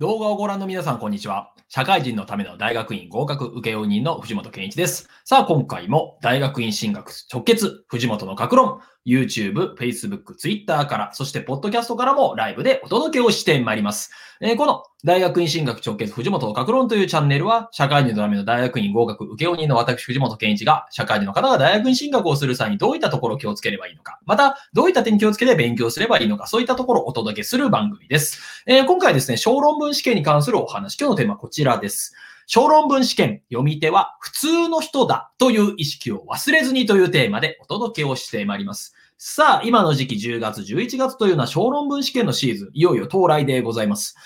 動画をご覧の皆さん、こんにちは。社会人のための大学院合格請負人の藤本健一です。さあ、今回も大学院進学直結、藤本の格論、YouTube、Facebook、Twitter から、そしてポッドキャストからもライブでお届けをしてまいります。えー、この大学院進学直結藤本の格論というチャンネルは、社会人のための大学院合格請負人の私、藤本健一が、社会人の方が大学院進学をする際にどういったところを気をつければいいのか、また、どういった点気をつけて勉強すればいいのか、そういったところをお届けする番組です。えー、今回ですね、小論文試験に関するお話、今日のテーマはこちらです。小論文試験読み手は普通の人だという意識を忘れずにというテーマでお届けをしてまいります。さあ、今の時期10月、11月というのは小論文試験のシーズン、いよいよ到来でございます。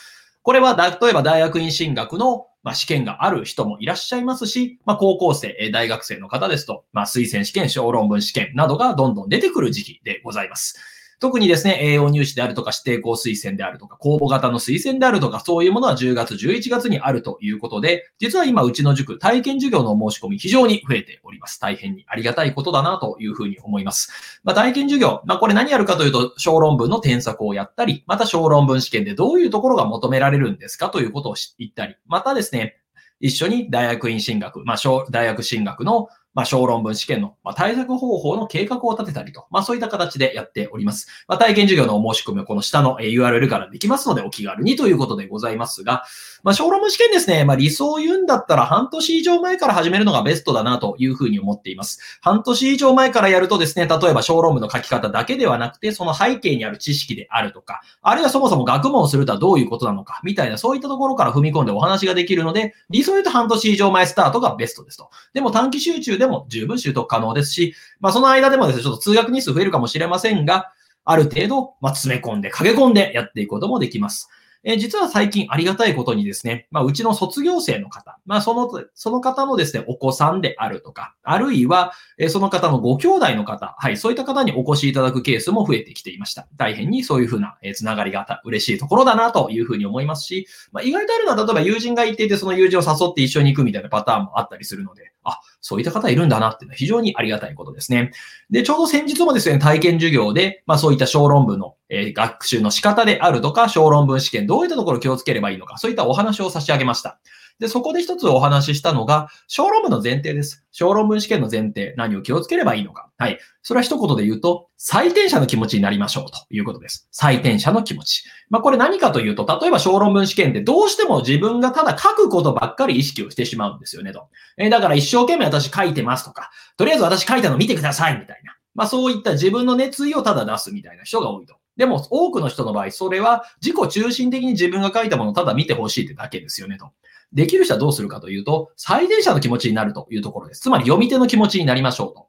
これは、例えば大学院進学のまあ、試験がある人もいらっしゃいますし、まあ、高校生、大学生の方ですと、まあ、推薦試験、小論文試験などがどんどん出てくる時期でございます。特にですね、栄養入試であるとか指定校推薦であるとか、公募型の推薦であるとか、そういうものは10月、11月にあるということで、実は今、うちの塾、体験授業の申し込み非常に増えております。大変にありがたいことだなというふうに思います。まあ、体験授業、まあ、これ何やるかというと、小論文の添削をやったり、また小論文試験でどういうところが求められるんですかということを言ったり、またですね、一緒に大学院進学、まあ、大学進学のまあ、小論文試験の、まあ、対策方法の計画を立てたりと、まあ、そういった形でやっております。まあ、体験授業のお申し込みはこの下の URL からできますので、お気軽にということでございますが、まあ、小論文試験ですね、まあ、理想を言うんだったら半年以上前から始めるのがベストだなというふうに思っています。半年以上前からやるとですね、例えば小論文の書き方だけではなくて、その背景にある知識であるとか、あるいはそもそも学問をするとはどういうことなのか、みたいな、そういったところから踏み込んでお話ができるので、理想を言うと半年以上前スタートがベストですと。でも短期集中ででも十分習得可能ですし、まあその間でもですね、ちょっと通学日数増えるかもしれませんが、ある程度、まあ、詰め込んで、駆け込んでやっていくこともできます。え実は最近ありがたいことにですね、まあ、うちの卒業生の方、まあ、その、その方のですね、お子さんであるとか、あるいは、えその方のご兄弟の方、はい、そういった方にお越しいただくケースも増えてきていました。大変にそういうふうな、えつながりが嬉しいところだなというふうに思いますし、まあ、意外とあるのは、例えば友人がいていて、その友人を誘って一緒に行くみたいなパターンもあったりするので、あ、そういった方いるんだなっていうのは非常にありがたいことですね。で、ちょうど先日もですね、体験授業で、まあそういった小論文の、え、学習の仕方であるとか、小論文試験、どういったところを気をつければいいのか、そういったお話を差し上げました。で、そこで一つお話ししたのが、小論文の前提です。小論文試験の前提、何を気をつければいいのか。はい。それは一言で言うと、採点者の気持ちになりましょうということです。採点者の気持ち。まあ、これ何かというと、例えば小論文試験でどうしても自分がただ書くことばっかり意識をしてしまうんですよねと。えー、だから一生懸命私書いてますとか、とりあえず私書いたの見てくださいみたいな。まあ、そういった自分の熱意をただ出すみたいな人が多いと。でも、多くの人の場合、それは自己中心的に自分が書いたものをただ見てほしいってだけですよねと。できる人はどうするかというと、最善者の気持ちになるというところです。つまり読み手の気持ちになりましょうと。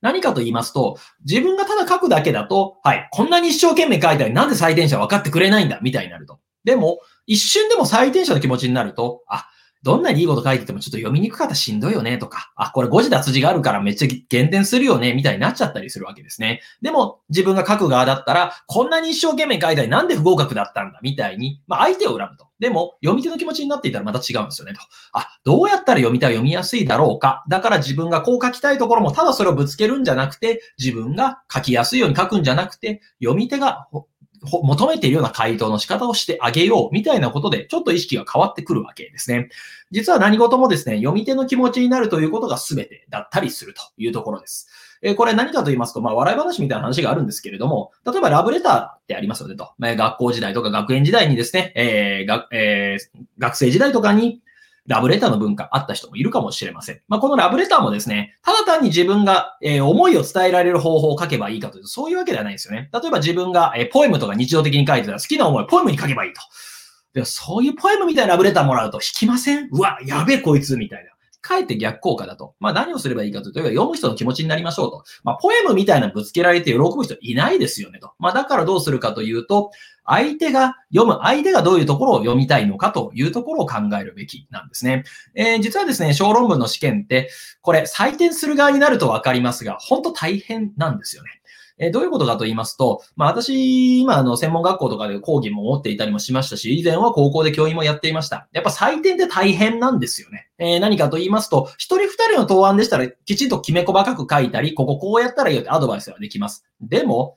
何かと言いますと、自分がただ書くだけだと、はい、こんなに一生懸命書いたらなんで採点者分かってくれないんだ、みたいになると。でも、一瞬でも採点者の気持ちになると、あ、どんなにいいこと書いててもちょっと読みにくかったらしんどいよねとか、あ、これ誤字脱字があるからめっちゃ減点するよねみたいになっちゃったりするわけですね。でも自分が書く側だったら、こんなに一生懸命書いたりなんで不合格だったんだみたいに、まあ相手を恨むと。でも読み手の気持ちになっていたらまた違うんですよねと。あ、どうやったら読みたい読みやすいだろうか。だから自分がこう書きたいところもただそれをぶつけるんじゃなくて、自分が書きやすいように書くんじゃなくて、読み手が求めているような回答の仕方をしてあげようみたいなことで、ちょっと意識が変わってくるわけですね。実は何事もですね、読み手の気持ちになるということが全てだったりするというところです。えこれ何かと言いますと、まあ、笑い話みたいな話があるんですけれども、例えばラブレターってありますよねと。まあ、学校時代とか学園時代にですね、えーがえー、学生時代とかにラブレターの文化あった人もいるかもしれません。まあ、このラブレターもですね、ただ単に自分が、えー、思いを伝えられる方法を書けばいいかというと、そういうわけではないですよね。例えば自分が、えー、ポエムとか日常的に書いてたら好きな思いをポエムに書けばいいと。でそういうポエムみたいなラブレターもらうと引きません？うわ、やべえこいつみたいな。かえって逆効果だと。まあ何をすればいいかというと、読む人の気持ちになりましょうと。まあポエムみたいなぶつけられて喜ぶ人いないですよねと。まあだからどうするかというと、相手が読む、相手がどういうところを読みたいのかというところを考えるべきなんですね。えー、実はですね、小論文の試験って、これ採点する側になるとわかりますが、本当大変なんですよね。えどういうことかと言いますと、まあ私、今あの専門学校とかで講義も持っていたりもしましたし、以前は高校で教員もやっていました。やっぱ採点って大変なんですよね。えー、何かと言いますと、一人二人の答案でしたらきちんときめ細かく書いたり、こここうやったらいいよってアドバイスはできます。でも、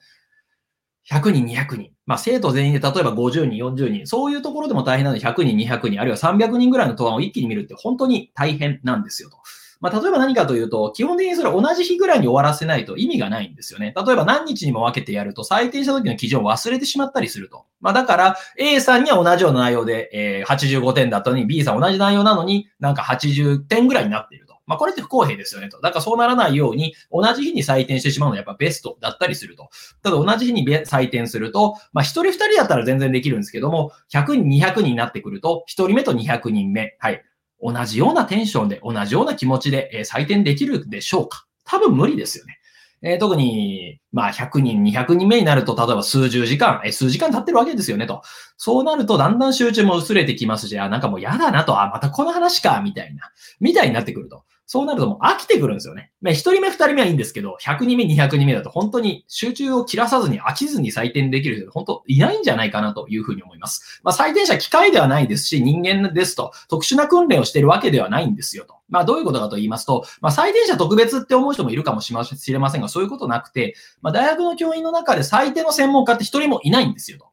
100人、200人。まあ、生徒全員で例えば50人、40人、そういうところでも大変なので100人、200人、あるいは300人ぐらいの答案を一気に見るって本当に大変なんですよと。まあ、例えば何かというと、基本的にそれ同じ日ぐらいに終わらせないと意味がないんですよね。例えば何日にも分けてやると、採点した時の基準を忘れてしまったりすると。まあ、だから、A さんには同じような内容で、え、85点だったのに、B さん同じ内容なのに、なんか80点ぐらいになっていると。まあ、これって不公平ですよねと。だからそうならないように、同じ日に採点してしまうのはやっぱベストだったりすると。ただ同じ日に採点すると、まあ、1人2人だったら全然できるんですけども、100人、200人になってくると、1人目と200人目、はい。同じようなテンションで、同じような気持ちで、え採点できるでしょうか？多分無理ですよね。え、特に、まあ、100人、200人目になると、例えば数十時間、え、数時間経ってるわけですよね、と。そうなると、だんだん集中も薄れてきますし、あ、なんかもう嫌だなと、あ、またこの話か、みたいな、みたいになってくると。そうなるともう飽きてくるんですよね。まあ、1人目、2人目はいいんですけど、100人目、200人目だと本当に集中を切らさずに飽きずに採点できる人本当いないんじゃないかなというふうに思います。まあ、採点者機械ではないですし、人間ですと、特殊な訓練をしているわけではないんですよと。まあ、どういうことかと言いますと、まあ、採点者特別って思う人もいるかもしれませんが、そういうことなくて、まあ、大学の教員の中で採点の専門家って一人もいないんですよと。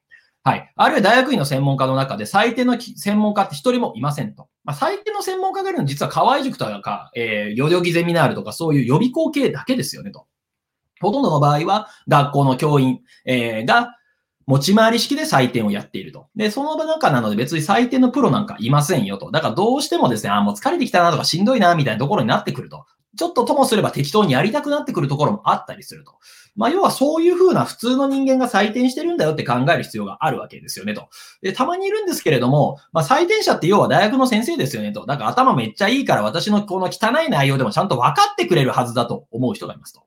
はい。あるいは大学院の専門家の中で採点の専門家って一人もいませんと。まあ、最低の専門家がいるのは実は河合塾とか、えー、代々木ゼミナールとかそういう予備校系だけですよねと。ほとんどの場合は学校の教員、えー、が持ち回り式で採点をやっていると。で、その中なので別に採点のプロなんかいませんよと。だからどうしてもですね、あ、もう疲れてきたなとかしんどいなみたいなところになってくると。ちょっとともすれば適当にやりたくなってくるところもあったりすると。まあ、要はそういうふうな普通の人間が採点してるんだよって考える必要があるわけですよねと。で、たまにいるんですけれども、まあ、採点者って要は大学の先生ですよねと。だから頭めっちゃいいから私のこの汚い内容でもちゃんと分かってくれるはずだと思う人がいますと。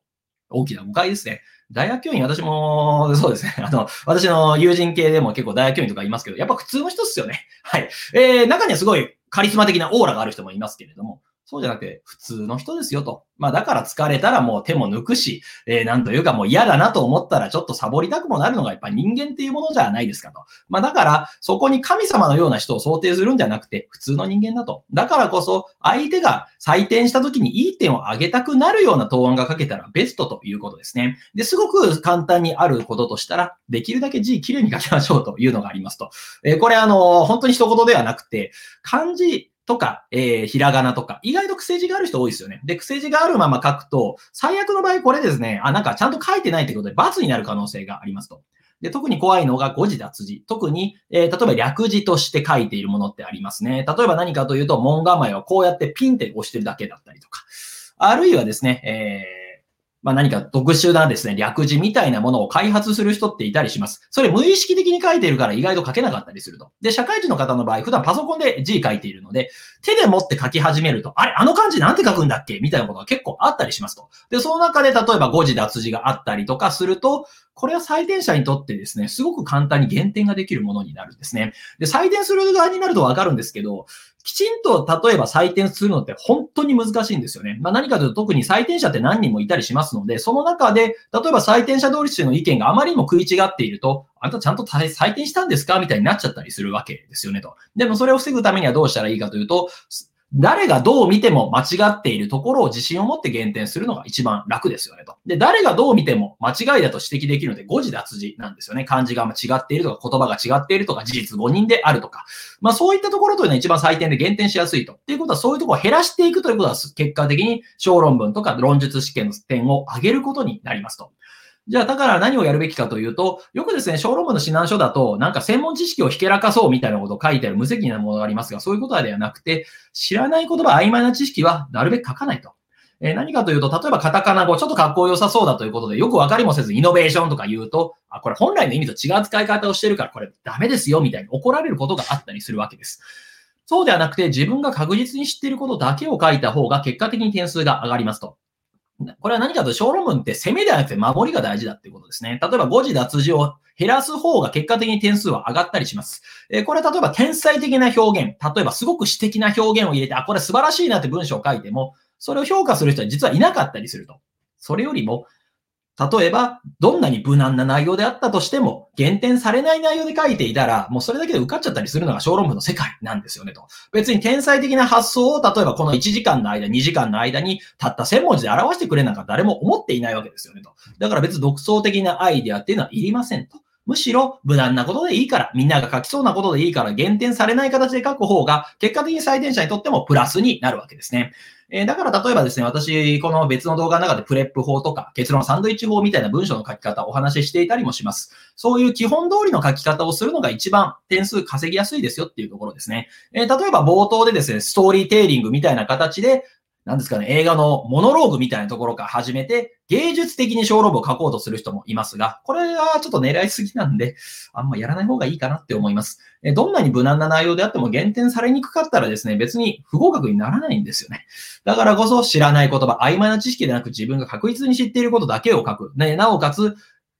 大きな誤解ですね。大学教員、私も、そうですね。あの、私の友人系でも結構大学教員とかいますけど、やっぱ普通の人っすよね。はい。えー、中にはすごいカリスマ的なオーラがある人もいますけれども、そうじゃなくて、普通の人ですよと。まあだから疲れたらもう手も抜くし、えー、なんというかもう嫌だなと思ったらちょっとサボりたくもなるのがやっぱ人間っていうものじゃないですかと。まあだからそこに神様のような人を想定するんじゃなくて普通の人間だと。だからこそ相手が採点した時にいい点を上げたくなるような答案が書けたらベストということですね。で、すごく簡単にあることとしたら、できるだけ字きれいに書きましょうというのがありますと。えー、これあの、本当に一言ではなくて、漢字とか、えー、ひらがなとか、意外と癖字がある人多いですよね。で、癖字があるまま書くと、最悪の場合これですね、あ、なんかちゃんと書いてないってことで罰になる可能性がありますと。で、特に怖いのが誤字脱字。特に、えー、例えば略字として書いているものってありますね。例えば何かというと、門構えはこうやってピンって押してるだけだったりとか。あるいはですね、えーまあ、何か特殊なですね、略字みたいなものを開発する人っていたりします。それ無意識的に書いてるから意外と書けなかったりすると。で、社会人の方の場合、普段パソコンで字書いているので、手で持って書き始めると、あれ、あの漢字なんて書くんだっけ？みたいなことが結構あったりしますと。で、その中で例えば誤字脱字があったりとかすると、これは採点者にとってですね、すごく簡単に減点ができるものになるんですね。で、採点する側になるとわかるんですけど、きちんと例えば採点するのって本当に難しいんですよね。まあ、何かというと特に採点者って何人もいたりしますので、その中で、例えば採点者同士の意見があまりにも食い違っていると、あんたちゃんと採点したんですか？みたいになっちゃったりするわけですよねと。でもそれを防ぐためにはどうしたらいいかというと、誰がどう見ても間違っているところを自信を持って減点するのが一番楽ですよねと。で、誰がどう見ても間違いだと指摘できるので誤字脱字なんですよね。漢字が違っているとか言葉が違っているとか事実誤認であるとか。まあそういったところというのは一番採点で減点しやすいと。っていうことはそういうところを減らしていくということは結果的に小論文とか論述試験の点を上げることになりますと。じゃあ、だから何をやるべきかというと、よくですね、小論文の指南書だと、なんか専門知識をひけらかそうみたいなことを書いてある無責任なものがありますが、そういうことではなくて、知らない言葉、曖昧な知識はなるべく書かないと。えー、何かというと、例えばカタカナ語、ちょっと格好良さそうだということで、よくわかりもせずイノベーションとか言うと、あ、これ本来の意味と違う使い方をしてるから、これダメですよ、みたいに怒られることがあったりするわけです。そうではなくて、自分が確実に知っていることだけを書いた方が、結果的に点数が上がりますと。これは何かというと、小論文って攻めではなくて守りが大事だっていうことですね。例えば誤字脱字を減らす方が結果的に点数は上がったりします。えこれは例えば天才的な表現、例えばすごく詩的な表現を入れて、あ、これ素晴らしいなって文章を書いても、それを評価する人は実はいなかったりすると。それよりも、例えば、どんなに無難な内容であったとしても、減点されない内容で書いていたら、もうそれだけで受かっちゃったりするのが小論文の世界なんですよねと。別に天才的な発想を、例えばこの1時間の間、2時間の間に、たった1000文字で表してくれなんか誰も思っていないわけですよねと。だから別に独創的なアイデアっていうのはいりませんと。むしろ無難なことでいいから、みんなが書きそうなことでいいから、減点されない形で書く方が、結果的に採点者にとってもプラスになるわけですね。えー、だから例えばですね、私、この別の動画の中でプレップ法とか結論サンドイッチ法みたいな文章の書き方をお話ししていたりもします。そういう基本通りの書き方をするのが一番点数稼ぎやすいですよっていうところですね。えー、例えば冒頭でですね、ストーリーテイリングみたいな形で、なんですかね、映画のモノローグみたいなところから始めて、芸術的に小論文を書こうとする人もいますが、これはちょっと狙いすぎなんで、あんまやらない方がいいかなって思います。どんなに無難な内容であっても減点されにくかったらですね、別に不合格にならないんですよね。だからこそ知らない言葉、曖昧な知識でなく自分が確実に知っていることだけを書く。ね、なおかつ、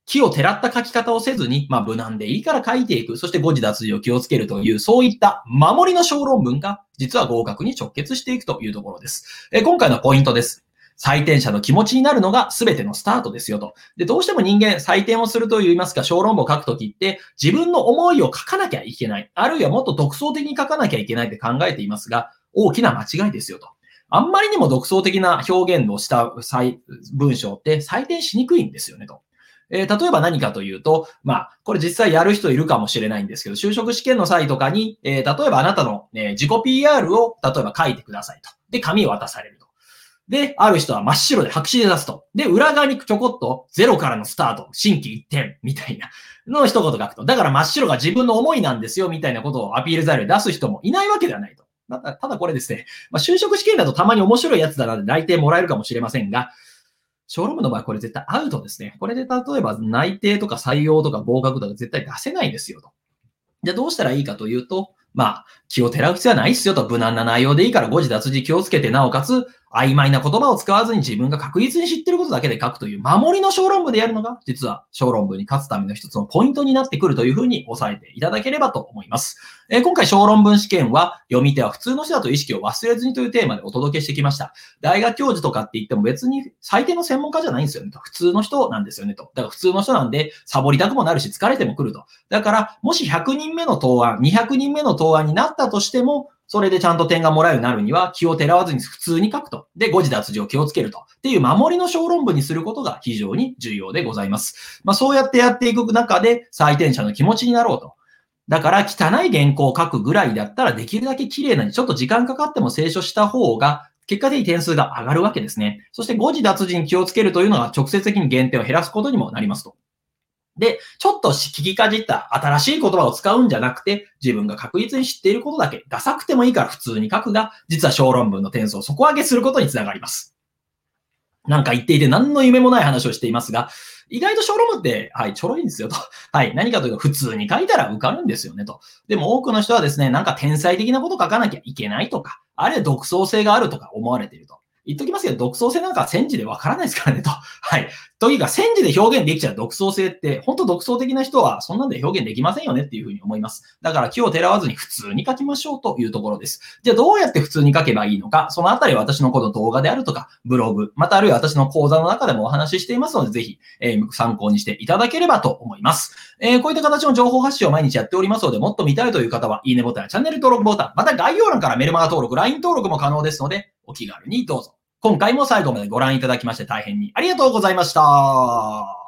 木をてらった書き方をせずに、まあ無難でいいから書いていく。そして誤字脱字を気をつけるという、そういった守りの小論文が、実は合格に直結していくというところです。え今回のポイントです。採点者の気持ちになるのが全てのスタートですよと。で、どうしても人間採点をすると言いますか、小論文を書くときって自分の思いを書かなきゃいけない。あるいはもっと独創的に書かなきゃいけないって考えていますが、大きな間違いですよと。あんまりにも独創的な表現をした文章って採点しにくいんですよねと。えー、例えば何かというと、まあ、これ実際やる人いるかもしれないんですけど、就職試験の際とかに、えー、例えばあなたの、ね、自己 PR を、例えば書いてくださいと。で、紙を渡されると。で、ある人は真っ白で白紙で出すと。で、裏側にちょこっとゼロからのスタート、新規一点、みたいなの一言書くと。だから真っ白が自分の思いなんですよ、みたいなことをアピール材料で出す人もいないわけではないと。ただ、これですね、まあ、就職試験だとたまに面白いやつだなで内定もらえるかもしれませんが、小論文の場合これ絶対アウトですね。これで例えば内定とか採用とか合格とか絶対出せないですよと。じゃあどうしたらいいかというと、まあ、気を照らう必要はないっすよと、無難な内容でいいから誤字脱字気をつけて、なおかつ、曖昧な言葉を使わずに自分が確実に知ってることだけで書くという守りの小論文でやるのが、実は小論文に勝つための一つのポイントになってくるというふうに押さえていただければと思います。えー、今回小論文試験は、読み手は普通の人だと意識を忘れずにというテーマでお届けしてきました。大学教授とかって言っても別に最低の専門家じゃないんですよねと。普通の人なんですよねと。だから普通の人なんで、サボりたくもなるし疲れてもくると。だから、もし100人目の答案、200人目の答案になったとしても、それでちゃんと点がもらえるようになるには、気をてらわずに普通に書くと。で、誤字脱字を気をつけると。っていう守りの小論文にすることが非常に重要でございます。まあ、そうやってやっていく中で、採点者の気持ちになろうと。だから、汚い原稿を書くぐらいだったら、できるだけ綺麗なに、ちょっと時間かかっても清書した方が、結果的に点数が上がるわけですね。そして誤字脱字に気をつけるというのが直接的に減点を減らすことにもなりますと。で、ちょっと聞きかじった新しい言葉を使うんじゃなくて、自分が確実に知っていることだけ、ダサくてもいいから普通に書くが、実は小論文の点数を底上げすることにつながります。なんか言っていて何の夢もない話をしていますが、意外と小論文って、はい、ちょろいんですよと。はい、何かというと普通に書いたら受かるんですよねと。でも多くの人はですね、なんか天才的なこと書かなきゃいけないとか、あるいは独創性があるとか思われていると。言っときますけど、独創性なんか戦時でわからないですからねと。はい。というか、戦時で表現できちゃう独創性って、本当独創的な人はそんなんで表現できませんよねっていうふうに思います。だから気をてらわずに普通に書きましょうというところです。じゃあどうやって普通に書けばいいのか、そのあたり私のこの動画であるとか、ブログ、またあるいは私の講座の中でもお話ししていますので、ぜひ、えー、参考にしていただければと思います。えー、こういった形の情報発信を毎日やっておりますので、もっと見たいという方は、いいねボタンチャンネル登録ボタン、また概要欄からメルマガ登録、LINE 登録も可能ですので、お気軽にどうぞ。今回も最後までご覧いただきまして大変にありがとうございました。